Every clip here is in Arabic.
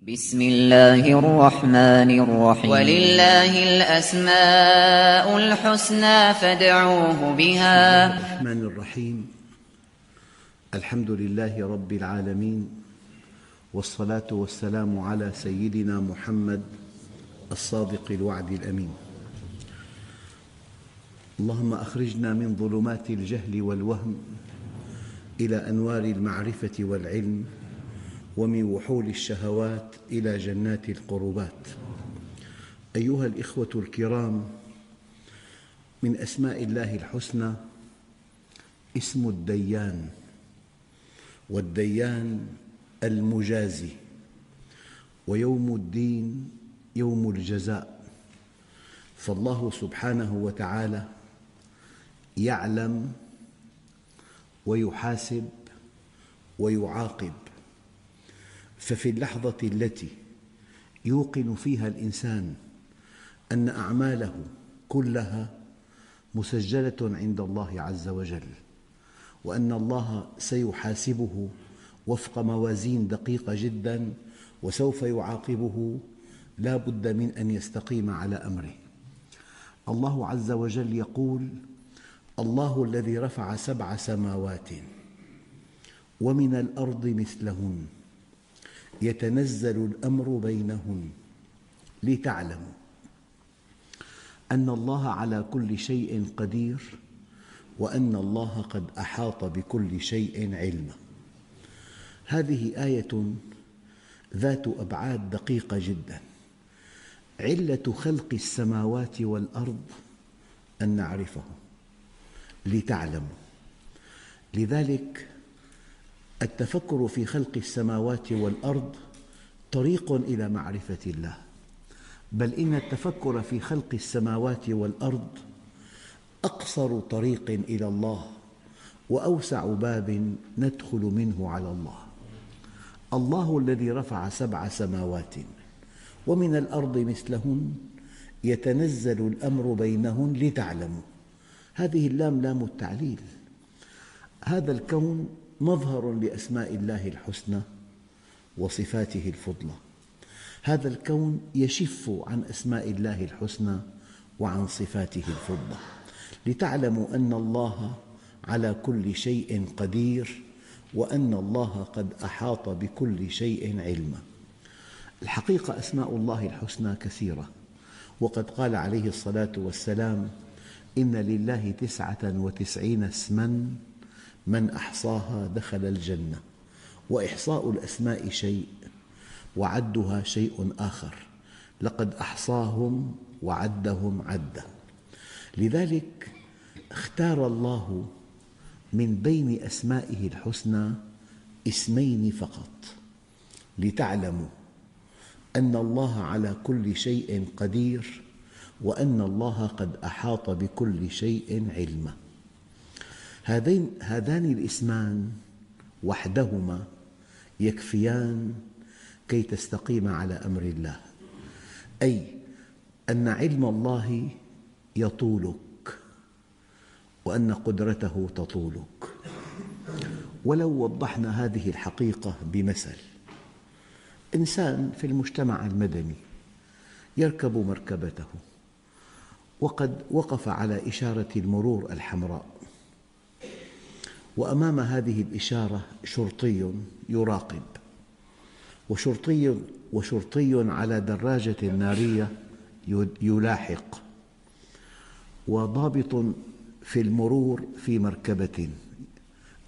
بسم الله الرحمن الرحيم. ولله الأسماء الحسنى فادعوه بها. الرحمن الرحيم. الحمد لله رب العالمين والصلاة والسلام على سيدنا محمد الصادق الوعد الأمين. اللهم أخرجنا من ظلمات الجهل والوهم إلى أنوار المعرفة والعلم. ومن وحول الشهوات إلى جنات القربات. أيها الإخوة الكرام من أسماء الله الحسنى اسم الديان والديان المجازي ويوم الدين يوم الجزاء. فالله سبحانه وتعالى يعلم ويحاسب ويعاقب. ففي اللحظة التي يوقن فيها الإنسان أن أعماله كلها مسجلة عند الله عز وجل وأن الله سيحاسبه وفق موازين دقيقة جدا وسوف يعاقبه لا بد من أن يستقيم على أمره. الله عز وجل يقول الله الذي رفع سبع سماوات ومن الأرض مثلهن يتنزل الأمر بينهن لتعلموا أن الله على كل شيء قدير وأن الله قد أحاط بكل شيء علما. هذه آية ذات أبعاد دقيقة جدا. علة خلق السماوات والأرض أن نعرفه لتعلموا. لذلك التفكر في خلق السماوات والأرض طريق إلى معرفة الله. بل إن التفكر في خلق السماوات والأرض أقصر طريق إلى الله وأوسع باب ندخل منه على الله. الله الذي رفع سبع سماوات ومن الأرض مثلهن يتنزل الأمر بينهن لتعلموا. هذه اللام لام التعليل. هذا الكون مظهر لأسماء الله الحسنى وصفاته الفضلى. هذا الكون يشف عن أسماء الله الحسنى وعن صفاته الفضلى. لتعلموا أن الله على كل شيء قدير وأن الله قد أحاط بكل شيء علما. الحقيقة أسماء الله الحسنى كثيرة وقد قال عليه الصلاة والسلام إن لله تسعة وتسعين اسما من أحصاها دخل الجنة وإحصاء الأسماء شيء وعدها شيء آخر. لقد أحصاهم وعدهم عدا لذلك اختار الله من بين أسمائه الحسنى اسمين فقط. لتعلموا أن الله على كل شيء قدير وأن الله قد أحاط بكل شيء علما. هذين هذان الاسمان وحدهما يكفيان كي تستقيم على أمر الله. أي أن علم الله يطولك وأن قدرته تطولك. ولو وضحنا هذه الحقيقة بمثل إنسان في المجتمع المدني يركب مركبته وقد وقف على إشارة المرور الحمراء. وأمام هذه الإشارة شرطي يراقب وشرطي, وشرطي على دراجة نارية يلاحق وضابط في المرور في مركبة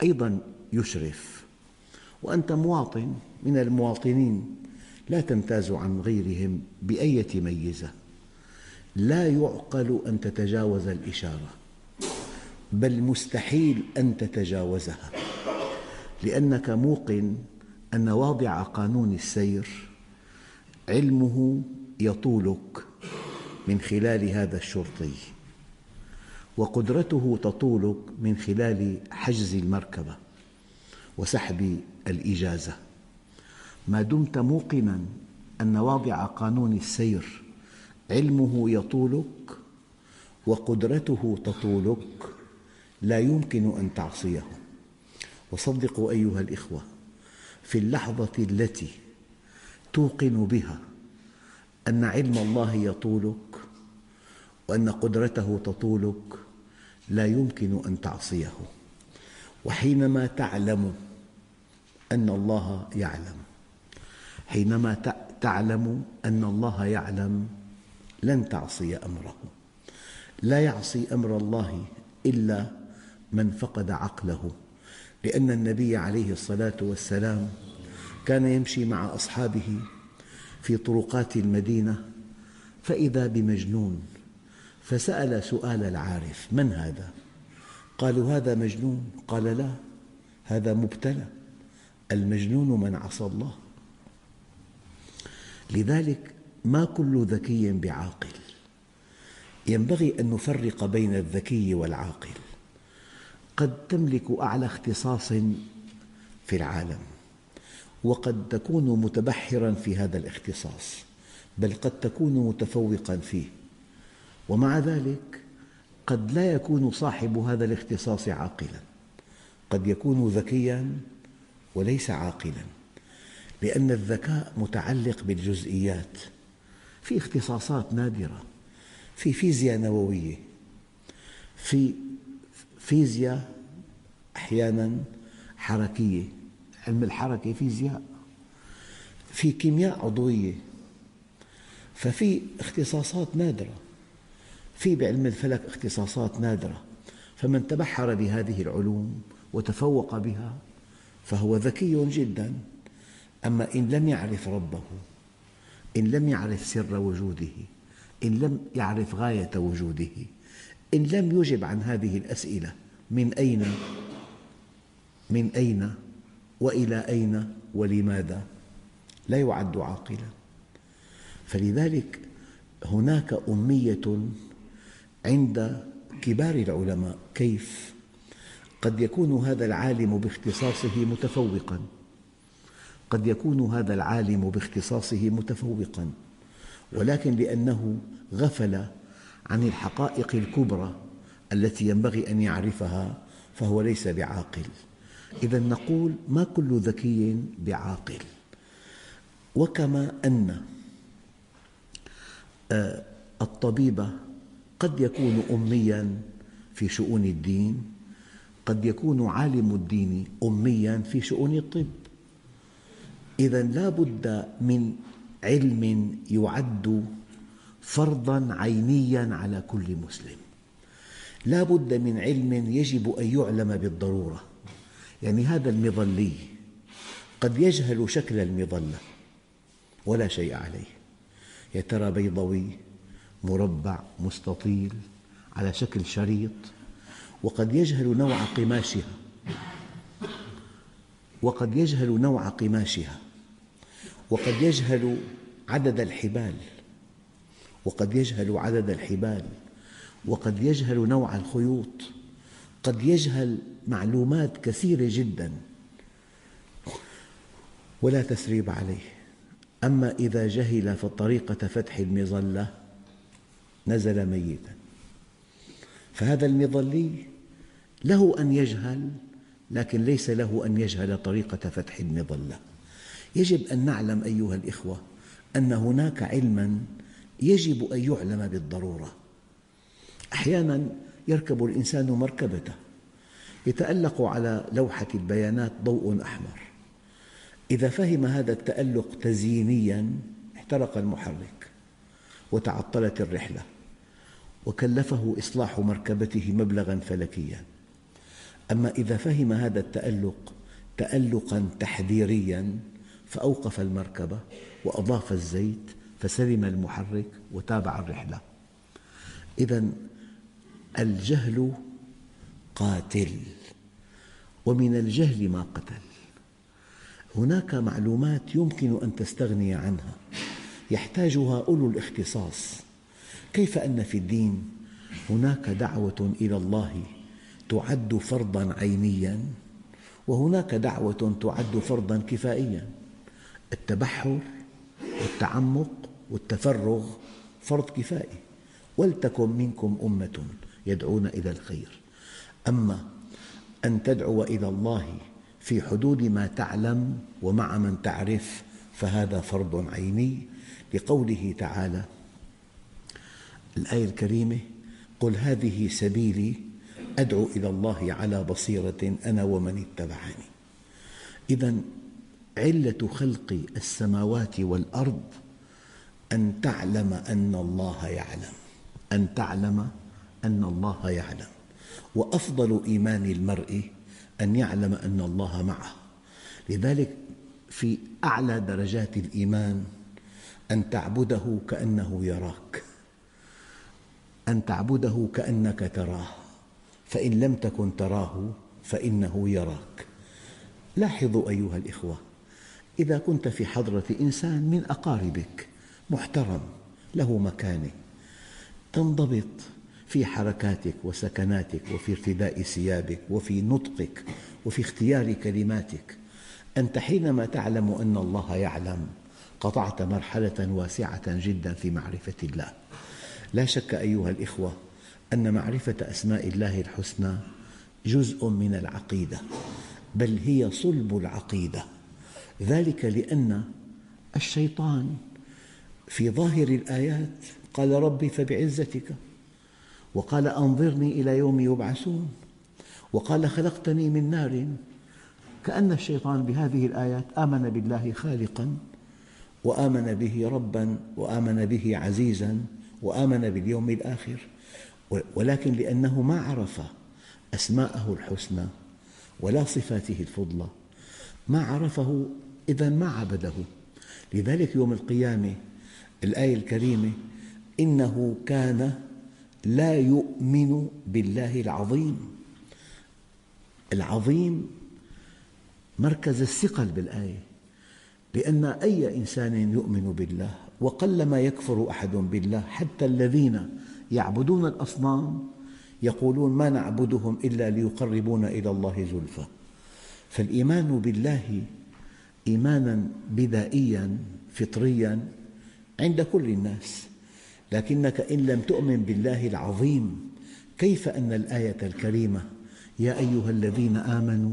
أيضا يشرف وأنت مواطن من المواطنين لا تمتاز عن غيرهم بأية ميزة لا يعقل أن تتجاوز الإشارة. بل مستحيل أن تتجاوزها لأنك موقن أن واضع قانون السير علمه يطولك من خلال هذا الشرطي وقدرته تطولك من خلال حجز المركبة وسحب الإجازة. ما دمت موقنا أن واضع قانون السير علمه يطولك وقدرته تطولك لا يمكن أن تعصيه. وصدقوا أيها الإخوة في اللحظة التي توقن بها أن علم الله يطولك وأن قدرته تطولك لا يمكن أن تعصيه. وحينما تعلم أن الله يعلم حينما تعلم أن الله يعلم لن تعصي أمره. لا يعصي أمر الله إلا من فقد عقله لأن النبي عليه الصلاة والسلام كان يمشي مع أصحابه في طرقات المدينة فإذا بمجنون فسأل سؤال العارف من هذا؟ قالوا هذا مجنون. قال لا هذا مبتلى المجنون من عصى الله. لذلك ما كل ذكي بعاقل. ينبغي أن نفرق بين الذكي والعاقل. قد تملك أعلى اختصاص في العالم وقد تكون متبحرا في هذا الاختصاص بل قد تكون متفوقا فيه. ومع ذلك قد لا يكون صاحب هذا الاختصاص عاقلا. قد يكون ذكيا وليس عاقلا لأن الذكاء متعلق بالجزئيات. في اختصاصات نادرة في فيزياء نووية في فيزياء أحيانا حركية. علم الحركة فيزياء. في كيمياء عضوية. ففي اختصاصات نادرة. في بعلم الفلك اختصاصات نادرة. فمن تبحر بهذه العلوم وتفوق بها فهو ذكي جدا. أما إن لم يعرف ربه إن لم يعرف سر وجوده إن لم يعرف غاية وجوده إن لم يجب عن هذه الأسئلة من أين؟ من أين وإلى أين ولماذا؟ لا يعد عاقلا. فلذلك هناك أمية عند كبار العلماء كيف؟ قد يكون هذا العالم باختصاصه متفوقا؟ قد يكون هذا العالم باختصاصه متفوقا ولكن لأنه غفل عن الحقائق الكبرى التي ينبغي أن يعرفها فهو ليس بعاقل. إذا نقول ما كل ذكي بعاقل. وكما أن آه، الطبيب قد يكون أمياً في شؤون الدين قد يكون عالم الدين أمياً في شؤون الطب. إذا لا بد من علم يعد فرضاً عينياً على كل مسلم. لا بد من علم يجب أن يعلم بالضرورة. يعني هذا المظلي قد يجهل شكل المظلة ولا شيء عليه. يا ترى بيضوي مربع مستطيل على شكل شريط وقد يجهل نوع قماشها. وقد يجهل نوع قماشها. وقد يجهل عدد الحبال. وقد يجهل عدد الحبال. وقد يجهل نوع الخيوط. قد يجهل معلومات كثيرة جدا. ولا تثريب عليه. أما إذا جهل طريقة فتح المظلة نزل ميتا. فهذا المظلي له أن يجهل لكن ليس له أن يجهل طريقة فتح المظلة. يجب أن نعلم أيها الإخوة أن هناك علما يجب أن يعلم بالضرورة. أحيانا يركب الإنسان مركبته يتألق على لوحة البيانات ضوء أحمر. إذا فهم هذا التألق تزيينيا احترق المحرك وتعطلت الرحلة وكلفه إصلاح مركبته مبلغا فلكيا. أما إذا فهم هذا التألق تألقا تحذيريا فأوقف المركبة وأضاف الزيت فسلم المحرك وتابع الرحلة. إذا الجهل قاتل ومن الجهل ما قتل. هناك معلومات يمكن أن تستغني عنها. يحتاجها أولو الاختصاص. كيف أن في الدين هناك دعوة إلى الله تعد فرضا عينيا وهناك دعوة تعد فرضا كفائيا؟ التبحر والتعمق والتفرغ فرض كفائي. ولتكن منكم أمة يدعون إلى الخير. أما أن تدعو إلى الله في حدود ما تعلم ومع من تعرف فهذا فرض عيني لقوله تعالى الآية الكريمة قل هذه سبيلي أدعو إلى الله على بصيرة أنا ومن اتبعني. إذا علة خلق السماوات والأرض أن تعلم أن الله يعلم أن تعلم أن الله يعلم. وأفضل إيمان المرء أن يعلم أن الله معه. لذلك في أعلى درجات الإيمان أن تعبده كأنه يراك. أن تعبده كأنك تراه. فإن لم تكن تراه فإنه يراك. لاحظوا أيها الإخوة إذا كنت في حضرة إنسان من أقاربك محترم له مكانة تنضبط في حركاتك وسكناتك وفي ارتداء ثيابك وفي نطقك وفي اختيار كلماتك. أنت حينما تعلم أن الله يعلم قطعت مرحلة واسعة جدا في معرفة الله. لا شك أيها الإخوة أن معرفة أسماء الله الحسنى جزء من العقيدة بل هي صلب العقيدة. ذلك لأن الشيطان في ظاهر الآيات قال ربي فبعزتك. وقال أنظرني إلى يوم يبعثون. وقال خلقتني من نار. كأن الشيطان بهذه الآيات آمن بالله خالقا وآمن به ربا وآمن به عزيزا وآمن باليوم الآخر. ولكن لأنه ما عرف أسماءه الحسنى ولا صفاته الفضلى ما عرفه إذا ما عبده. لذلك يوم القيامة الآية الكريمة إنه كان لا يؤمن بالله العظيم. العظيم مركز الثقل بالآية لأن أي إنسان يؤمن بالله وقلما يكفر أحد بالله حتى الذين يعبدون الأصنام يقولون ما نعبدهم إلا ليقربونا إلى الله زلفى. فالإيمان بالله إيمانا بدائيا فطريا عند كل الناس. لكنك إن لم تؤمن بالله العظيم كيف أن الآية الكريمة يا أيها الذين آمنوا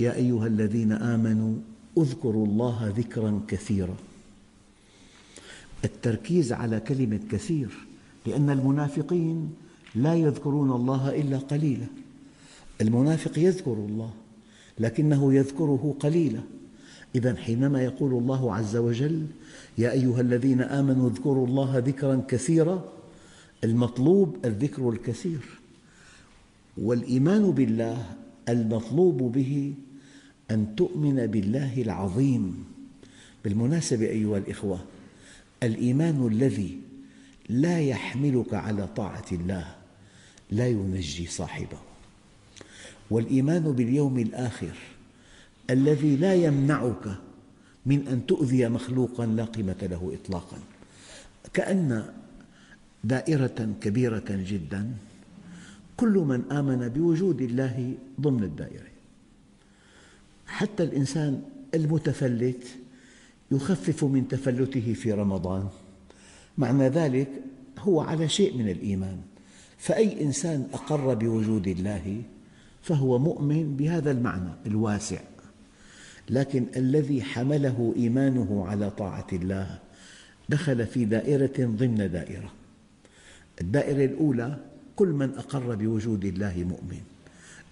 يا أيها الذين آمنوا اذكروا الله ذكرا كثيرا. التركيز على كلمة كثير لأن المنافقين لا يذكرون الله إلا قليلا. المنافق يذكر الله لكنه يذكره قليلا. إذا حينما يقول الله عز وجل يا أيها الذين آمنوا اذكروا الله ذكرا كثيرا المطلوب الذكر الكثير. والإيمان بالله المطلوب به أن تؤمن بالله العظيم. بالمناسبة أيها الإخوة الإيمان الذي لا يحملك على طاعة الله لا ينجي صاحبه. والإيمان باليوم الآخر الذي لا يمنعك من أن تؤذي مخلوقا لا قيمة له إطلاقا. كأن دائرة كبيرة جدا كل من آمن بوجود الله ضمن الدائرة. حتى الإنسان المتفلت يخفف من تفلته في رمضان. معنى ذلك هو على شيء من الإيمان. فأي إنسان أقر بوجود الله فهو مؤمن بهذا المعنى الواسع. لكن الذي حمله إيمانه على طاعة الله دخل في دائرة ضمن دائرة. الدائرة الأولى كل من أقر بوجود الله مؤمن.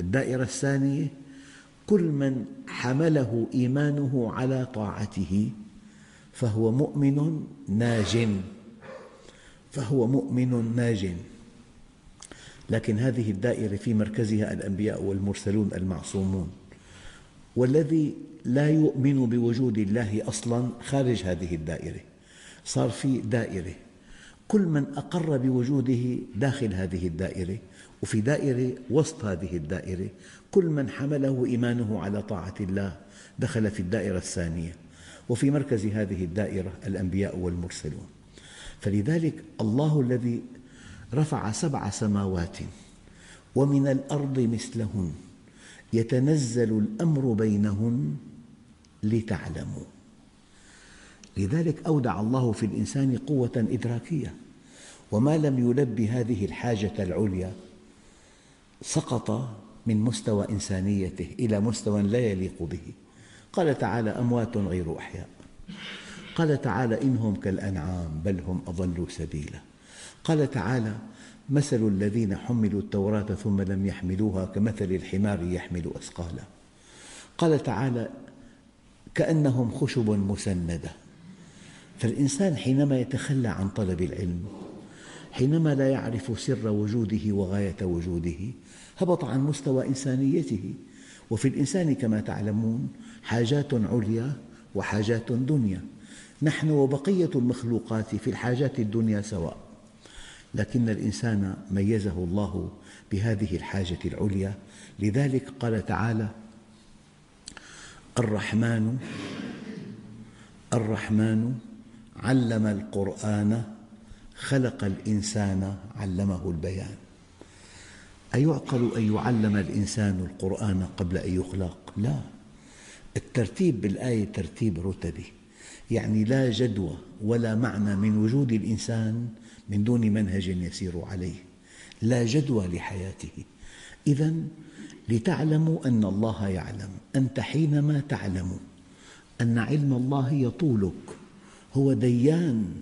الدائرة الثانية كل من حمله إيمانه على طاعته فهو مؤمن ناج فهو مؤمن ناج لكن هذه الدائرة في مركزها الأنبياء والمرسلون المعصومون. والذي لا يؤمن بوجود الله أصلا خارج هذه الدائرة. صار في دائرة. كل من أقر بوجوده داخل هذه الدائرة وفي دائرة وسط هذه الدائرة كل من حمله إيمانه على طاعة الله دخل في الدائرة الثانية وفي مركز هذه الدائرة الأنبياء والمرسلون. فلذلك الله الذي رفع سبع سماوات ومن الأرض مثلهن يتنزل الأمر بينهن لتعلموا. لذلك أودع الله في الإنسان قوة إدراكية. وما لم يلب هذه الحاجة العليا سقط من مستوى إنسانيته إلى مستوى لا يليق به. قال تعالى أموات غير أحياء. قال تعالى إنهم كالأنعام بل هم أضلوا سبيلا. قال تعالى مثل الذين حملوا التوراة ثم لم يحملوها كمثل الحمار يحمل أثقالا. قال تعالى كأنهم خشب مسندة. فالإنسان حينما يتخلى عن طلب العلم حينما لا يعرف سر وجوده وغاية وجوده هبط عن مستوى إنسانيته. وفي الإنسان كما تعلمون حاجات عليا وحاجات دنيا. نحن وبقية المخلوقات في الحاجات الدنيا سواء. لكن الإنسان ميزه الله بهذه الحاجة العليا. لذلك قال تعالى الرحمن الرحمن علم القرآن خلق الإنسان علمه البيان. أيعقل أن يعلم الإنسان القرآن قبل أن يخلق؟ لا. الترتيب بالآية ترتيب رتبي يعني لا جدوى ولا معنى من وجود الإنسان من دون منهج يسير عليه. لا جدوى لحياته. إذا لتعلموا أن الله يعلم. أنت حينما تعلم أن علم الله يطولك. هو ديان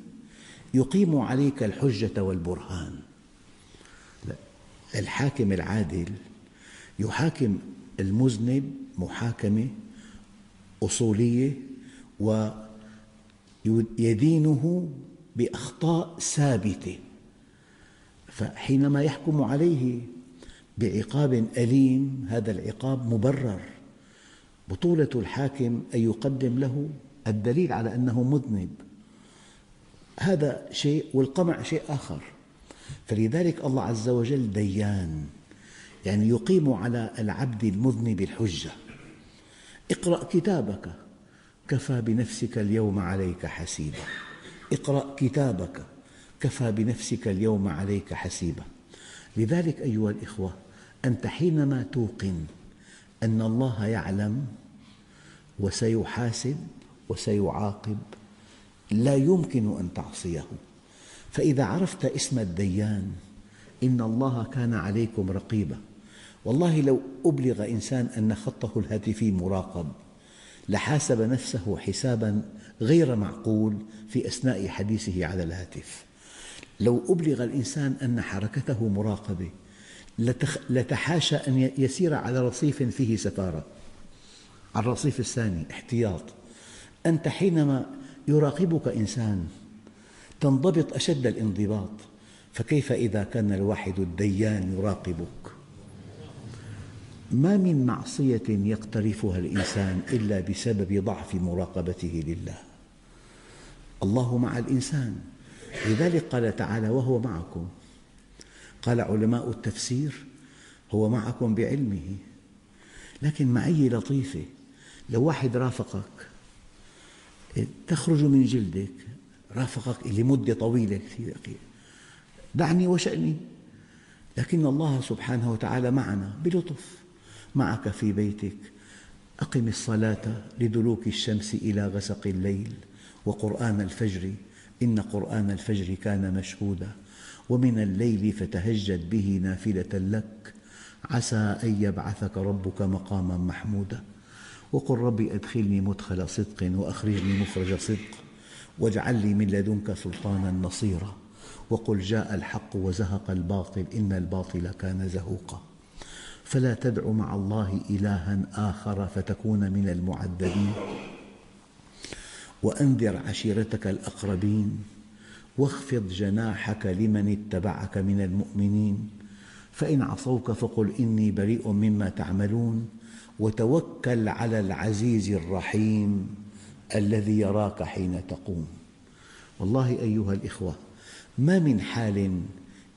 يقيم عليك الحجة والبرهان. الحاكم العادل يحاكم المذنب محاكمة أصولية ويدينه بأخطاء ثابتة. فحينما يحكم عليه بعقاب أليم هذا العقاب مبرر. بطولة الحاكم أن يقدم له الدليل على أنه مذنب. هذا شيء والقمع شيء آخر. فلذلك الله عز وجل ديان يعني يقيم على العبد المذنب الحجة. اقرأ كتابك كفى بنفسك اليوم عليك حسيبا. اقرأ كتابك. كفى بنفسك اليوم عليك حسيبا. لذلك أيها الإخوة أنت حينما توقن أن الله يعلم وسيحاسب وسيعاقب لا يمكن أن تعصيه. فإذا عرفت اسم الديان إن الله كان عليكم رقيبا. والله لو أبلغ إنسان أن خطه الهاتفي مراقب. لحاسب نفسه حسابا غير معقول في أثناء حديثه على الهاتف. لو أبلغ الإنسان أن حركته مراقبة لتحاشى أن يسير على رصيف فيه سفارة على الرصيف الثاني احتياط. أنت حينما يراقبك إنسان تنضبط أشد الانضباط فكيف إذا كان الواحد الديان يراقبك؟ ما من معصية يقترفها الإنسان إلا بسبب ضعف مراقبته لله. الله مع الإنسان. لذلك قال تعالى وهو معكم. قال علماء التفسير هو معكم بعلمه. لكن معية لطيفة. لو واحد رافقك تخرج من جلدك رافقك لمدة طويلة كثير دعني وشأني. لكن الله سبحانه وتعالى معنا بلطف. معك في بيتك. أقم الصلاة لدلوك الشمس إلى غسق الليل وقرآن الفجر. إن قرآن الفجر كان مشهودا. ومن الليل فتهجد به نافلة لك. عسى أن يبعثك ربك مقاما محمودا. وقل رب أدخلني مدخل صدق وأخرجني مخرج صدق. واجعل لي من لدنك سلطانا نصيرا. وقل جاء الحق وزهق الباطل. إن الباطل كان زهوقا. فلا تدع مع الله إلها آخر فتكون من المعذبين. وأنذر عشيرتك الأقربين واخفض جناحك لمن اتبعك من المؤمنين. فإن عصوك فقل إني بريء مما تعملون. وتوكل على العزيز الرحيم الذي يراك حين تقوم. والله أيها الإخوة ما من حال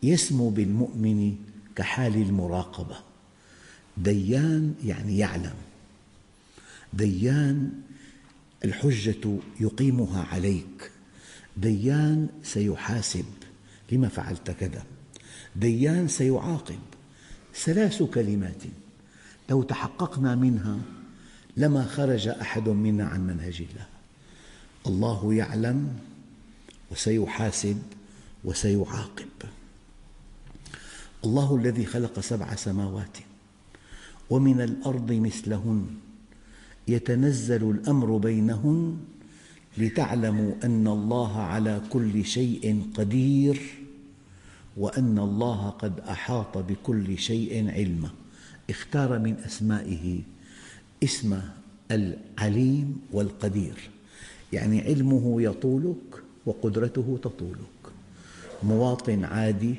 يسمو بالمؤمن كحال المراقبة. ديان يعني يعلم. ديان الحجة يقيمها عليك. ديان سيحاسب لما فعلت كذا. ديان سيعاقب ثلاث كلمات. لو تحققنا منها لما خرج أحد منا عن منهج الله. الله يعلم وسيحاسب وسيعاقب. الله الذي خلق سبع سماوات. ومن الأرض مثلهن. يتنزل الأمر بينهن لتعلموا أن الله على كل شيء قدير وأن الله قد أحاط بكل شيء علما. اختار من أسمائه اسم العليم والقدير. يعني علمه يطولك وقدرته تطولك. مواطن عادي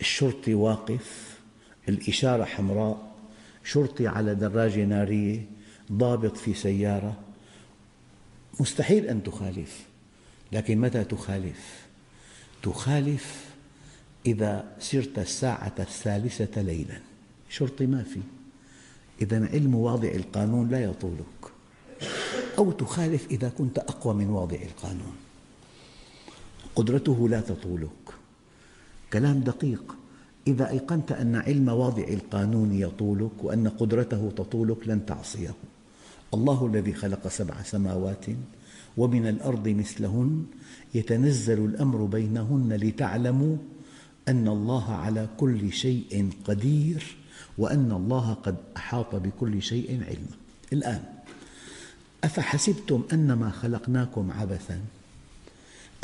الشرطي واقف الإشارة حمراء شرطي على دراجة نارية ضابط في سيارة. مستحيل أن تخالف لكن متى تخالف؟ تخالف إذا سرت الساعة الثالثة ليلا. شرطي ما في. إذا علم واضع القانون لا يطولك. أو تخالف إذا كنت أقوى من واضع القانون. قدرته لا تطولك. كلام دقيق. إذا أيقنت أن علم واضع القانون يطولك وأن قدرته تطولك لن تعصيه. الله الذي خلق سبع سماوات ومن الأرض مثلهن يتنزل الأمر بينهن لتعلموا أن الله على كل شيء قدير وأن الله قد أحاط بكل شيء علما الآن أفحسبتم أنما خلقناكم عبثا؟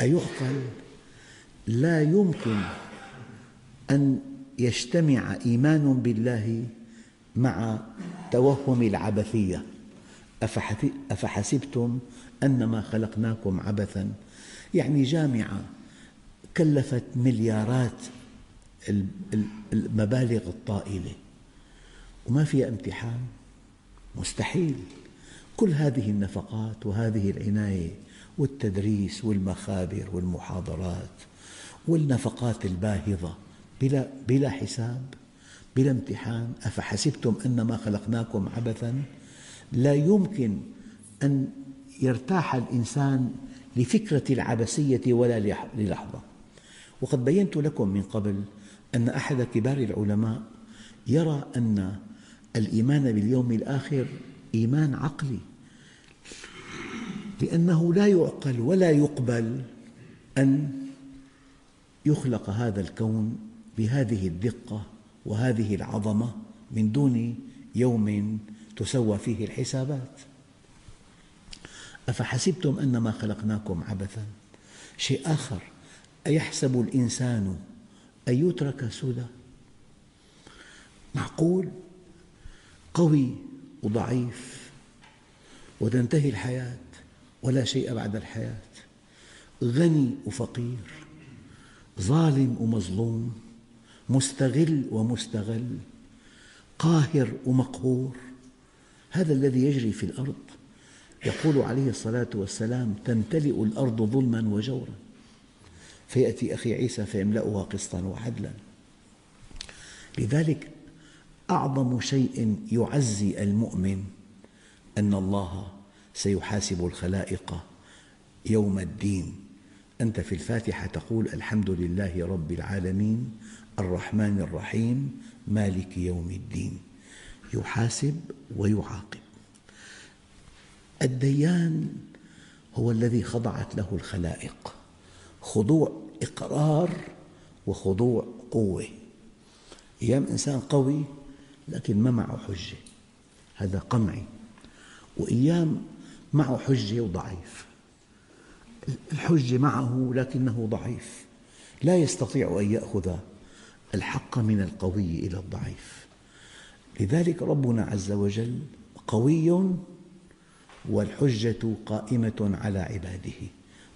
أيعقل لا يمكن أن يجتمع إيمان بالله مع توهم العبثية. أفحسبتم أنما خلقناكم عبثا؟ يعني جامعة كلفت مليارات المبالغ الطائلة. وما فيها امتحان؟ مستحيل. كل هذه النفقات وهذه العناية والتدريس والمخابر والمحاضرات والنفقات الباهظة بلا, بلا حساب بلا امتحان. أفحسبتم أنما خلقناكم عبثا؟ لا يمكن أن يرتاح الإنسان لفكرة العبثية ولا للحظة. وقد بينت لكم من قبل أن أحد كبار العلماء يرى أن الإيمان باليوم الآخر إيمان عقلي لأنه لا يعقل ولا يقبل أن يخلق هذا الكون بهذه الدقة وهذه العظمة من دون يوم تسوى فيه الحسابات. أفحسبتم أنما خلقناكم عبثا؟ شيء آخر أيحسب الإنسان أن يترك سدى؟ معقول قوي وضعيف وتنتهي الحياة ولا شيء بعد الحياة. غني وفقير ظالم ومظلوم. مستغل ومستغل قاهر ومقهور. هذا الذي يجري في الأرض. يقول عليه الصلاة والسلام تمتلئ الأرض ظلما وجورا. فيأتي أخي عيسى فيملأها قسطا وعدلا. لذلك أعظم شيء يعزي المؤمن أن الله سيحاسب الخلائق يوم الدين. أنت في الفاتحة تقول الحمد لله رب العالمين الرحمن الرحيم مالك يوم الدين. يحاسب ويعاقب. الديان هو الذي خضعت له الخلائق. خضوع إقرار وخضوع قوة. أيام إنسان قوي لكن ما معه حجة. هذا قمعي. وأيام معه حجة وضعيف. الحجة معه لكنه ضعيف. لا يستطيع أن يأخذ الحق من القوي إلى الضعيف. لذلك ربنا عز وجل قوي والحجة قائمة على عباده.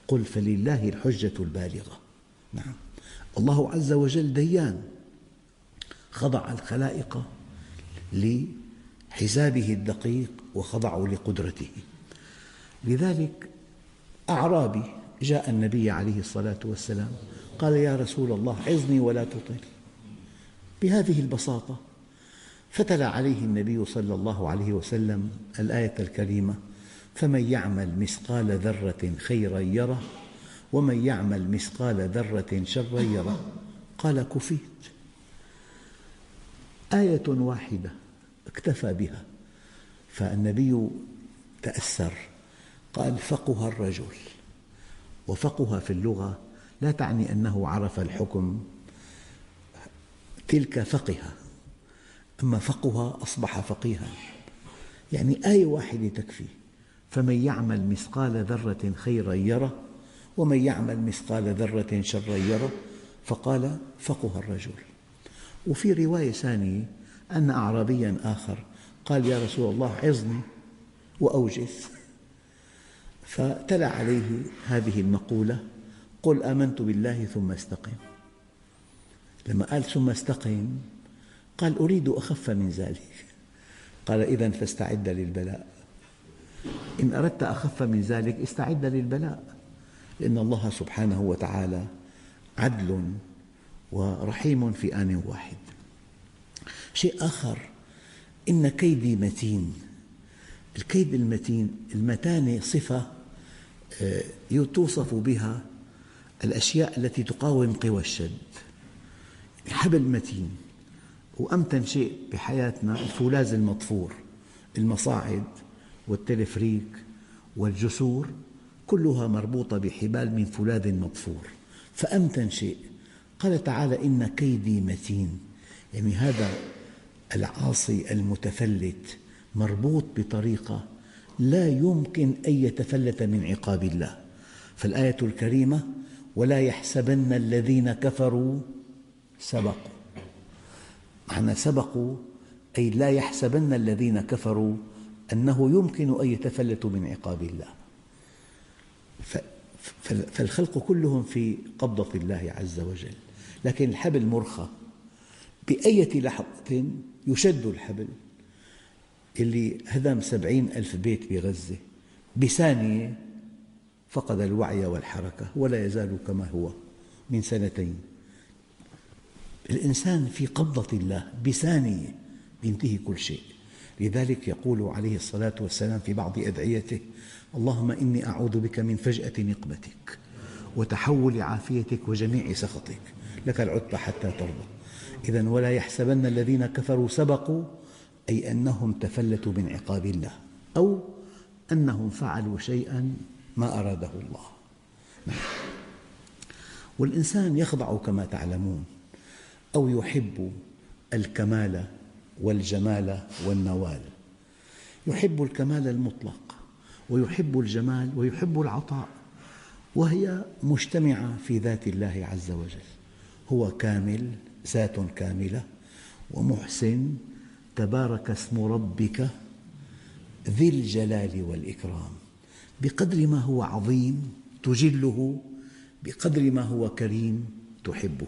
قل فلله الحجة البالغة. نعم. الله عز وجل ديان. خضع الخلائق لحسابه الدقيق وخضعوا لقدرته. لذلك أعرابي جاء النبي عليه الصلاة والسلام قال يا رسول الله عظني ولا تطل. بهذه البساطة فتلا عليه النبي صلى الله عليه وسلم الآية الكريمة فمن يعمل مثقال ذرة خيرا يره ومن يعمل مثقال ذرة شرا يره. قال كفيت. آية واحدة اكتفى بها فالنبي تأثر قال فقه الرجل. وفقه في اللغة لا تعني أنه عرف الحكم تلك فقه أما فقه أصبح فقيها. يعني آية واحدة تكفي فمن يعمل مثقال ذرة خيرا يره ومن يعمل مثقال ذرة شرا يره فقال فقه الرجل. وفي رواية ثانية أن أعرابيا آخر قال يا رسول الله عظني وأوجز فتلا عليه هذه المقولة قل آمنت بالله ثم استقم. لما قال ثم استقم قال أريد أخف من ذلك. قال إذا فاستعد للبلاء. إن أردت أخف من ذلك استعد للبلاء لأن الله سبحانه وتعالى عدل ورحيم في آن واحد. شيء آخر إن كيدي متين الكيد المتين المتانة صفة آه، توصف بها الأشياء التي تقاوم قوى الشد. حبل متين وأمتن شيء بحياتنا الفولاذ المطفور المصاعد والتلفريك والجسور كلها مربوطة بحبال من فولاذ مطفور. فأمتن شيء. قال تعالى إن كيدي متين. يعني هذا العاصي المتفلت مربوط بطريقة لا يمكن أن يتفلت من عقاب الله. فالآية الكريمة ولا يحسبن الذين كفروا سبقوا معنى سبقوا أي لا يحسبن الذين كفروا أنه يمكن أن يتفلتوا من عقاب الله. فالخلق كلهم في قبضة الله عز وجل. لكن الحبل مرخى بأية لحظة يشد الحبل. اللي هدم سبعين ألف بيت بغزة بثانية فقد الوعي والحركة ولا يزال كما هو من سنتين. الإنسان في قبضة الله بثانية ينتهي كل شيء. لذلك يقول عليه الصلاة والسلام في بعض أدعيته اللهم إني أعوذ بك من فجأة نقمتك وتحول عافيتك وجميع سخطك. لك العتبى حتى ترضى. إذا ولا يحسبن الذين كفروا سبقوا أي أنهم تفلتوا من عقاب الله أو أنهم فعلوا شيئا ما أراده الله. نعم. والإنسان يخضع كما تعلمون. أو يحب الكمال والجمال والنوال. يحب الكمال المطلق ويحب الجمال ويحب العطاء وهي مجتمعة في ذات الله عز وجل. هو كامل ذات كاملة ومحسن. تبارك اسم ربك ذي الجلال والإكرام. بقدر ما هو عظيم تجله بقدر ما هو كريم تحبه.